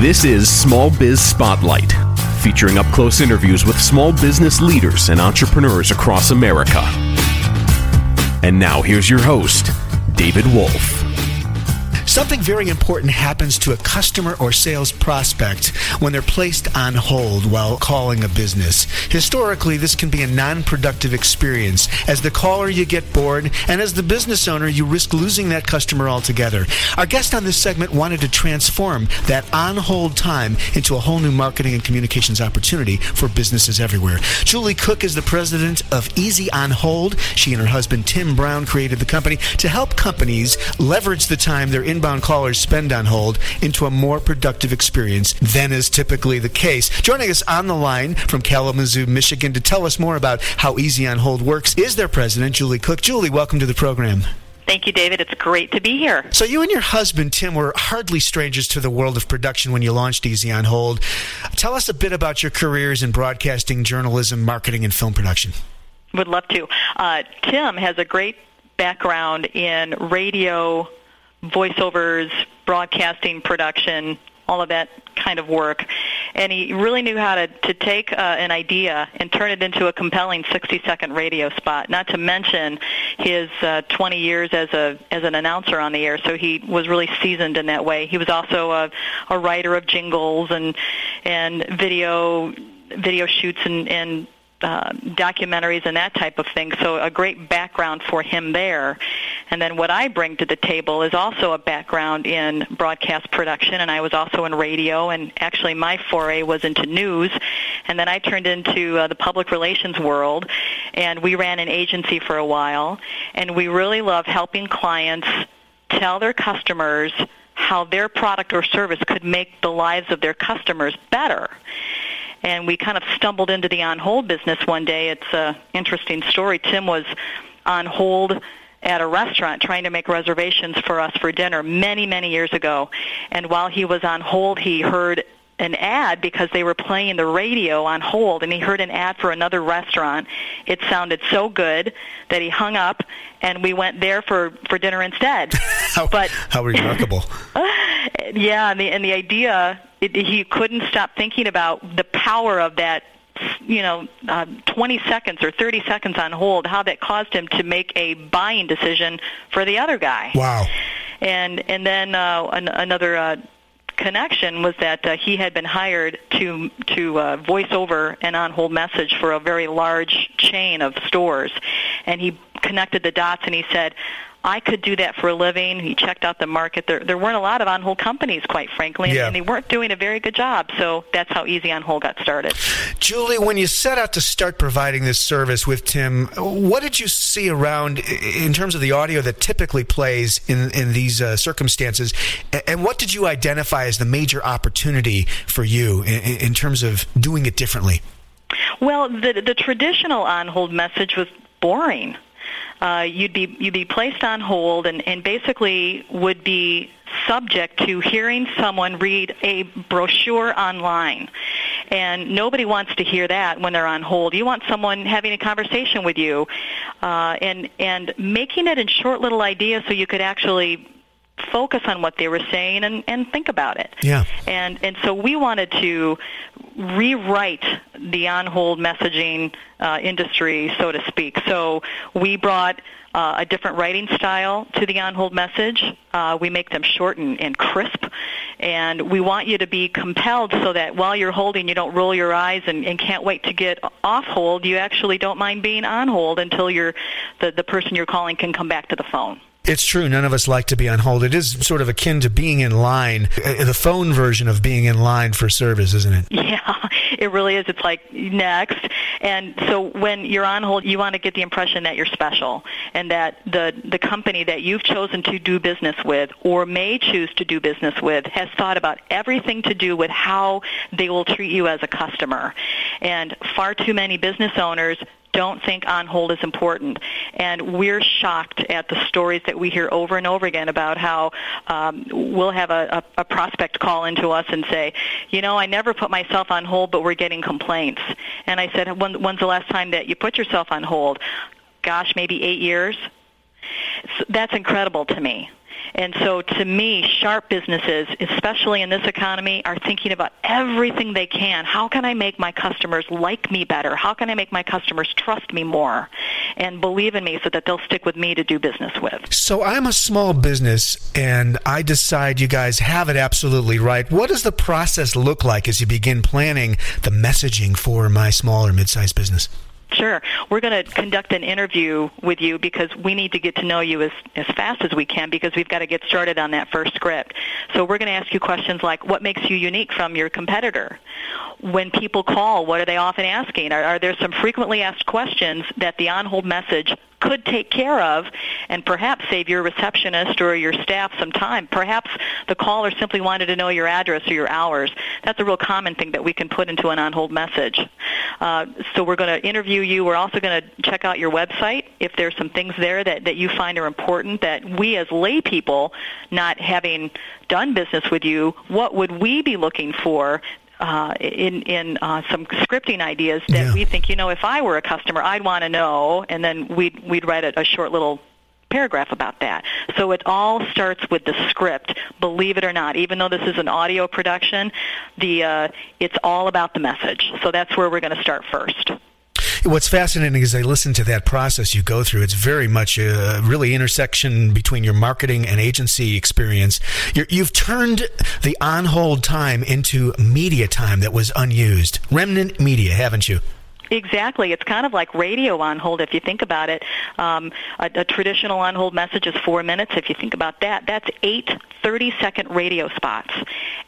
This is Small Biz Spotlight, featuring up close interviews with small business leaders and entrepreneurs across America. And now here's your host, David Wolf. Something very important happens to a customer or sales prospect when they're placed on hold while calling a business. Historically, this can be a non productive experience. As the caller, you get bored, and as the business owner, you risk losing that customer altogether. Our guest on this segment wanted to transform that on hold time into a whole new marketing and communications opportunity for businesses everywhere. Julie Cook is the president of Easy on Hold. She and her husband, Tim Brown, created the company to help companies leverage the time their inbound callers spend on hold into a more productive experience than is typically the case. Joining us on the line from Kalamazoo, Michigan to tell us more about how Easy on Hold works is their president, Julie Cook. Julie, welcome to the program. Thank you, David. It's great to be here. So, you and your husband, Tim, were hardly strangers to the world of production when you launched Easy on Hold. Tell us a bit about your careers in broadcasting, journalism, marketing, and film production. Would love to. Uh, Tim has a great background in radio, voiceovers, broadcasting, production, all of that kind of work. And he really knew how to, to take uh, an idea and turn it into a compelling 60-second radio spot, not to mention his uh, 20 years as, a, as an announcer on the air. So he was really seasoned in that way. He was also a, a writer of jingles and, and video video shoots and, and uh, documentaries and that type of thing. So a great background for him there. And then what I bring to the table is also a background in broadcast production, and I was also in radio. And actually, my foray was into news, and then I turned into uh, the public relations world. And we ran an agency for a while, and we really love helping clients tell their customers how their product or service could make the lives of their customers better and we kind of stumbled into the on hold business one day. It's an interesting story. Tim was on hold at a restaurant trying to make reservations for us for dinner many, many years ago. And while he was on hold, he heard an ad because they were playing the radio on hold and he heard an ad for another restaurant. It sounded so good that he hung up and we went there for for dinner instead. how, but how remarkable. yeah, and the and the idea it, he couldn't stop thinking about the power of that you know, uh, 20 seconds or 30 seconds on hold, how that caused him to make a buying decision for the other guy. Wow. And and then uh, an, another uh, connection was that uh, he had been hired to to uh, voice over an on hold message for a very large chain of stores, and he connected the dots and he said, I could do that for a living. He checked out the market. There, there weren't a lot of on hold companies, quite frankly, and, Yeah. and they weren't doing a very good job. So that's how Easy on Hold got started. Julie, when you set out to start providing this service with Tim, what did you see around in terms of the audio that typically plays in, in these uh, circumstances? And what did you identify as the major opportunity for you in, in terms of doing it differently? Well, the the traditional on hold message was boring. Uh, you'd be you'd be placed on hold and, and basically would be subject to hearing someone read a brochure online. And nobody wants to hear that when they're on hold. You want someone having a conversation with you uh, and and making it in short little ideas so you could actually focus on what they were saying and, and think about it. Yeah. And and so we wanted to rewrite the on-hold messaging uh, industry, so to speak. So we brought uh, a different writing style to the on-hold message. Uh, we make them short and, and crisp, and we want you to be compelled so that while you're holding, you don't roll your eyes and, and can't wait to get off hold. You actually don't mind being on hold until the, the person you're calling can come back to the phone. It's true. None of us like to be on hold. It is sort of akin to being in line, uh, the phone version of being in line for service, isn't it? Yeah, it really is. It's like next. And so when you're on hold, you want to get the impression that you're special and that the, the company that you've chosen to do business with or may choose to do business with has thought about everything to do with how they will treat you as a customer. And far too many business owners don't think on hold is important. And we're shocked at the stories that we hear over and over again about how um, we'll have a, a, a prospect call into us and say, you know, I never put myself on hold, but we're getting complaints. And I said, when, when's the last time that you put yourself on hold? Gosh, maybe eight years. That's incredible to me. And so to me, sharp businesses, especially in this economy, are thinking about everything they can. How can I make my customers like me better? How can I make my customers trust me more and believe in me so that they'll stick with me to do business with? So I'm a small business and I decide you guys have it absolutely right. What does the process look like as you begin planning the messaging for my small or mid-sized business? Sure. We're going to conduct an interview with you because we need to get to know you as, as fast as we can because we've got to get started on that first script. So we're going to ask you questions like, what makes you unique from your competitor? When people call, what are they often asking? Are, are there some frequently asked questions that the on-hold message could take care of and perhaps save your receptionist or your staff some time. Perhaps the caller simply wanted to know your address or your hours. That's a real common thing that we can put into an on-hold message. Uh, so we're going to interview you. We're also going to check out your website if there's some things there that, that you find are important that we as lay people, not having done business with you, what would we be looking for uh, in in uh, some scripting ideas that yeah. we think, you know, if I were a customer, I'd want to know, and then we'd we'd write a, a short little paragraph about that. So it all starts with the script. Believe it or not, even though this is an audio production, the uh, it's all about the message. So that's where we're going to start first. What's fascinating is I listen to that process you go through. It's very much a really intersection between your marketing and agency experience. you have turned the on hold time into media time that was unused. Remnant media, haven't you? Exactly. It's kind of like radio on hold if you think about it. Um, a, a traditional on hold message is four minutes. If you think about that, that's eight 30 second radio spots.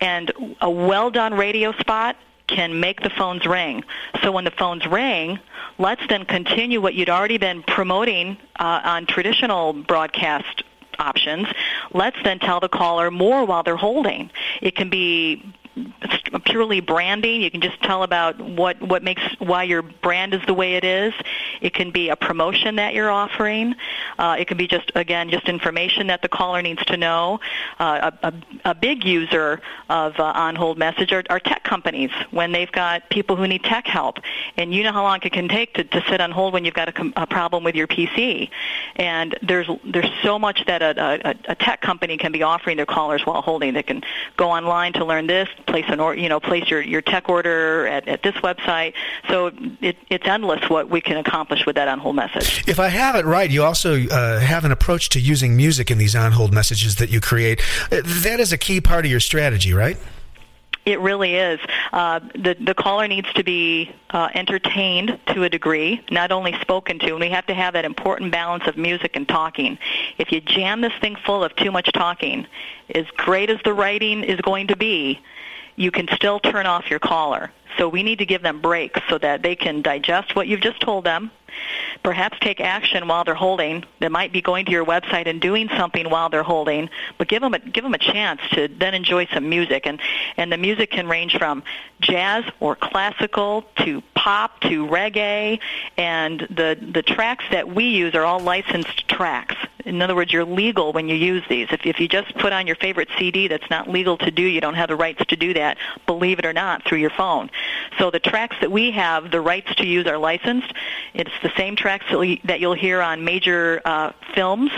And a well done radio spot can make the phones ring. So when the phones ring, let's then continue what you'd already been promoting uh, on traditional broadcast options. Let's then tell the caller more while they're holding. It can be purely branding. You can just tell about what what makes why your brand is the way it is. It can be a promotion that you're offering. Uh, it can be just again just information that the caller needs to know. Uh, a, a, a, big user of uh, on hold message are, are, tech companies when they've got people who need tech help, and you know how long it can take to, to sit on hold when you've got a, a problem with your PC. And there's there's so much that a, a, a tech company can be offering their callers while holding. They can go online to learn this, place an or you know place your, your tech order at, at this website. So it, it's endless what we can accomplish with that on hold message. If I have it right, you also uh, have an approach to using music in these on hold messages that you create. Uh, that is a key part of your strategy, right? It really is. Uh, the the caller needs to be uh, entertained to a degree, not only spoken to, and we have to have that important balance of music and talking. If you jam this thing full of too much talking, as great as the writing is going to be, you can still turn off your caller. So we need to give them breaks so that they can digest what you've just told them, perhaps take action while they're holding. They might be going to your website and doing something while they're holding, but give them a, give them a chance to then enjoy some music. And, and the music can range from jazz or classical to pop to reggae. And the, the tracks that we use are all licensed tracks. In other words, you're legal when you use these. If, if you just put on your favorite CD that's not legal to do, you don't have the rights to do that, believe it or not, through your phone. So the tracks that we have the rights to use are licensed. It's the same tracks that, you'll hear on major uh, films,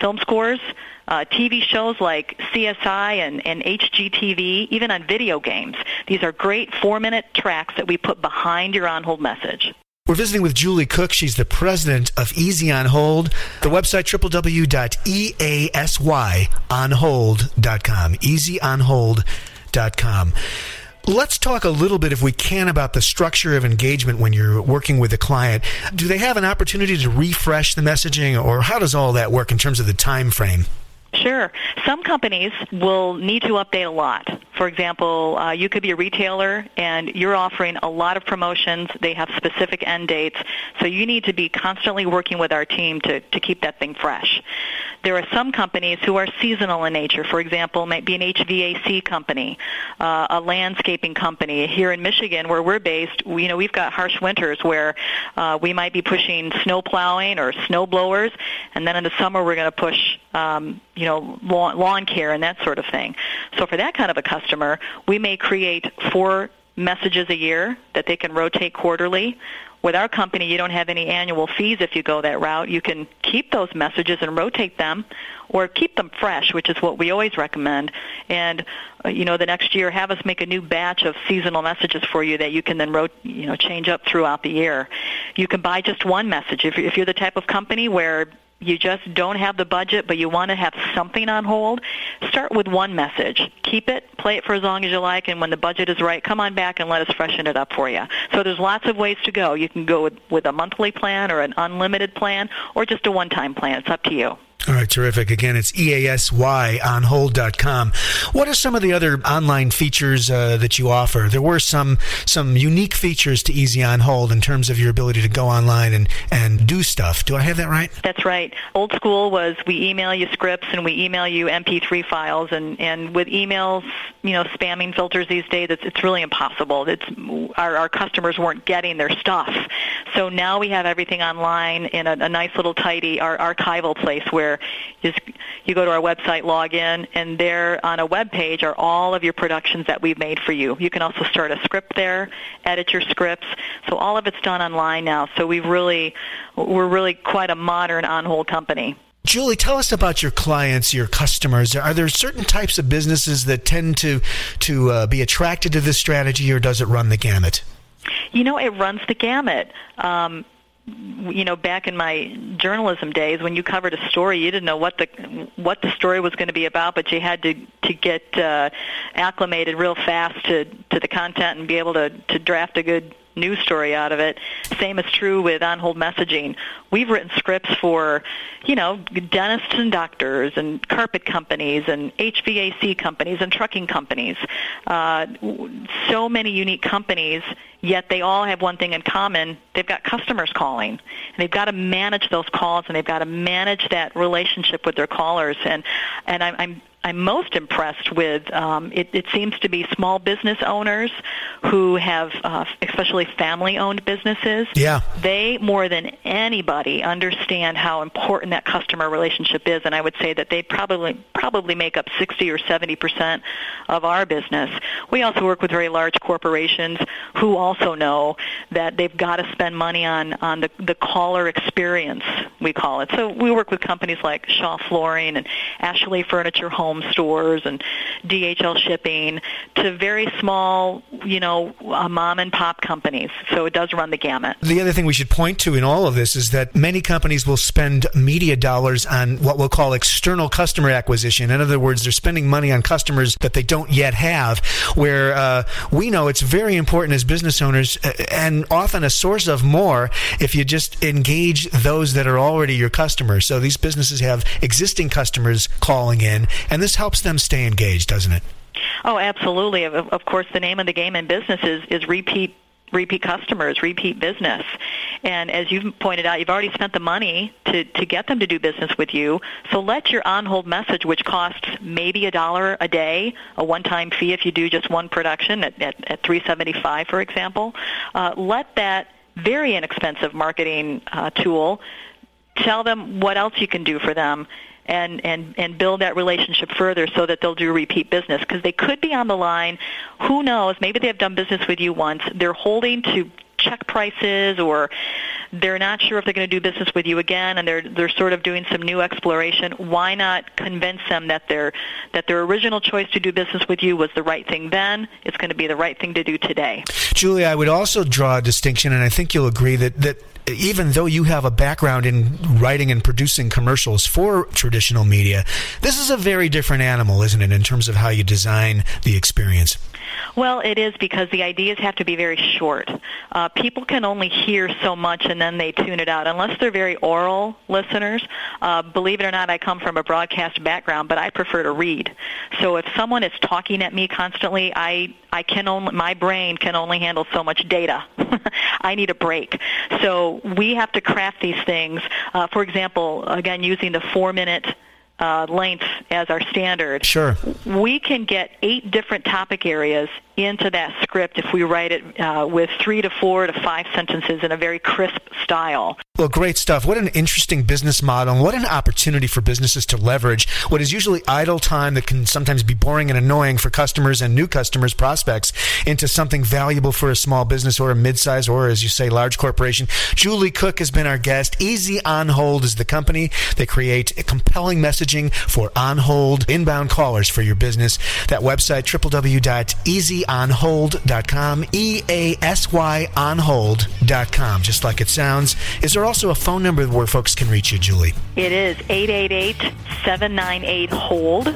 film scores, uh, TV shows like CSI and, and HGTV, even on video games. These are great four-minute tracks that we put behind your on-hold message. We're visiting with Julie Cook. She's the president of Easy on Hold. The website www.easyonhold.com. Easyonhold.com. Let's talk a little bit, if we can, about the structure of engagement when you're working with a client. Do they have an opportunity to refresh the messaging, or how does all that work in terms of the time frame? Sure. Some companies will need to update a lot. For example, uh, you could be a retailer and you're offering a lot of promotions. They have specific end dates. So you need to be constantly working with our team to, to keep that thing fresh. There are some companies who are seasonal in nature. For example, might be an HVAC company, uh, a landscaping company. Here in Michigan, where we're based, we, you know, we've got harsh winters where uh, we might be pushing snow plowing or snow blowers, and then in the summer we're going to push um, you know, lawn, lawn care and that sort of thing. So for that kind of a customer, we may create four messages a year that they can rotate quarterly. With our company, you don't have any annual fees if you go that route. You can keep those messages and rotate them or keep them fresh, which is what we always recommend. And uh, you know, the next year have us make a new batch of seasonal messages for you that you can then rot- you know, change up throughout the year. You can buy just one message. If you're the type of company where you just don't have the budget, but you want to have something on hold, start with one message. Keep it, play it for as long as you like, and when the budget is right, come on back and let us freshen it up for you. So there's lots of ways to go. You can go with, with a monthly plan or an unlimited plan or just a one-time plan. It's up to you. All right, terrific. Again, it's EASY on hold.com. What are some of the other online features uh, that you offer? There were some some unique features to Easy on Hold in terms of your ability to go online and, and do stuff. Do I have that right? That's right. Old school was we email you scripts and we email you MP3 files, and, and with emails, you know, spamming filters these days, it's, it's really impossible. It's our, our customers weren't getting their stuff. So now we have everything online in a, a nice little tidy our archival place where where you, just, you go to our website, log in, and there on a web page are all of your productions that we've made for you. You can also start a script there, edit your scripts. So all of it's done online now. So we really, we're really quite a modern on-hold company. Julie, tell us about your clients, your customers. Are there certain types of businesses that tend to to uh, be attracted to this strategy, or does it run the gamut? You know, it runs the gamut. Um, you know back in my journalism days when you covered a story you didn't know what the what the story was going to be about but you had to to get uh acclimated real fast to to the content and be able to to draft a good news story out of it. Same is true with on-hold messaging. We've written scripts for, you know, dentists and doctors and carpet companies and HVAC companies and trucking companies. Uh, so many unique companies, yet they all have one thing in common. They've got customers calling. And they've got to manage those calls and they've got to manage that relationship with their callers. And, and I'm, I'm I'm most impressed with. Um, it, it seems to be small business owners who have, uh, especially family-owned businesses. Yeah. They more than anybody understand how important that customer relationship is, and I would say that they probably probably make up 60 or 70 percent of our business. We also work with very large corporations who also know that they've got to spend money on on the the caller experience. We call it. So we work with companies like Shaw Flooring and Ashley Furniture Home home stores and DHL shipping to very small, you know, uh, mom and pop companies. So it does run the gamut. The other thing we should point to in all of this is that many companies will spend media dollars on what we'll call external customer acquisition. In other words, they're spending money on customers that they don't yet have, where uh, we know it's very important as business owners uh, and often a source of more if you just engage those that are already your customers. So these businesses have existing customers calling in, and this helps them stay engaged, doesn't it? Oh, absolutely. Of, of course, the name of the game in business is, is repeat repeat customers, repeat business. And as you've pointed out, you've already spent the money to, to get them to do business with you. So let your on-hold message, which costs maybe a dollar a day, a one-time fee if you do just one production at, at, at 375 for example, uh, let that very inexpensive marketing uh, tool tell them what else you can do for them and and and build that relationship further so that they'll do repeat business. Because they could be on the line. Who knows? Maybe they've done business with you once. They're holding to check prices or they're not sure if they're going to do business with you again and they're they're sort of doing some new exploration why not convince them that their that their original choice to do business with you was the right thing then it's going to be the right thing to do today Julie I would also draw a distinction and I think you'll agree that that even though you have a background in writing and producing commercials for traditional media, this is a very different animal, isn't it, in terms of how you design the experience? Well, it is because the ideas have to be very short. Uh, people can only hear so much and then they tune it out. Unless they're very oral listeners, uh, believe it or not, I come from a broadcast background, but I prefer to read. So if someone is talking at me constantly, I I can only my brain can only handle so much data. I need a break. So we have to craft these things. Uh, for example, again, using the four minute uh, length as our standard. Sure. We can get eight different topic areas into that script if we write it uh, with three to four to five sentences in a very crisp style. Well, great stuff. What an interesting business model. And what an opportunity for businesses to leverage what is usually idle time that can sometimes be boring and annoying for customers and new customers, prospects, into something valuable for a small business or a mid-size or, as you say, large corporation. Julie Cook has been our guest. Easy On Hold is the company. They create compelling messaging for on hold inbound callers for your business. That website, www.easy easyonhold.com, E A S Y onhold.com, just like it sounds. Is there also a phone number where folks can reach you, Julie? It is 888-798-HOLD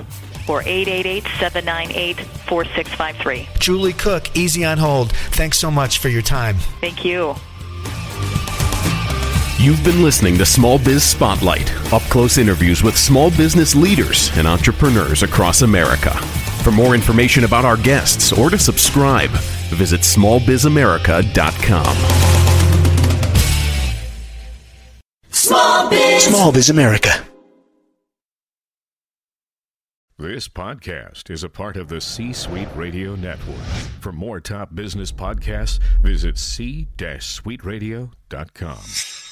or 888-798-4653. Julie Cook, Easy on Hold. Thanks so much for your time. Thank you. You've been listening to Small Biz Spotlight, up close interviews with small business leaders and entrepreneurs across America. For more information about our guests or to subscribe, visit smallbizamerica.com. Biz, Small Biz America. This podcast is a part of the C Suite Radio Network. For more top business podcasts, visit c-suiteradio.com.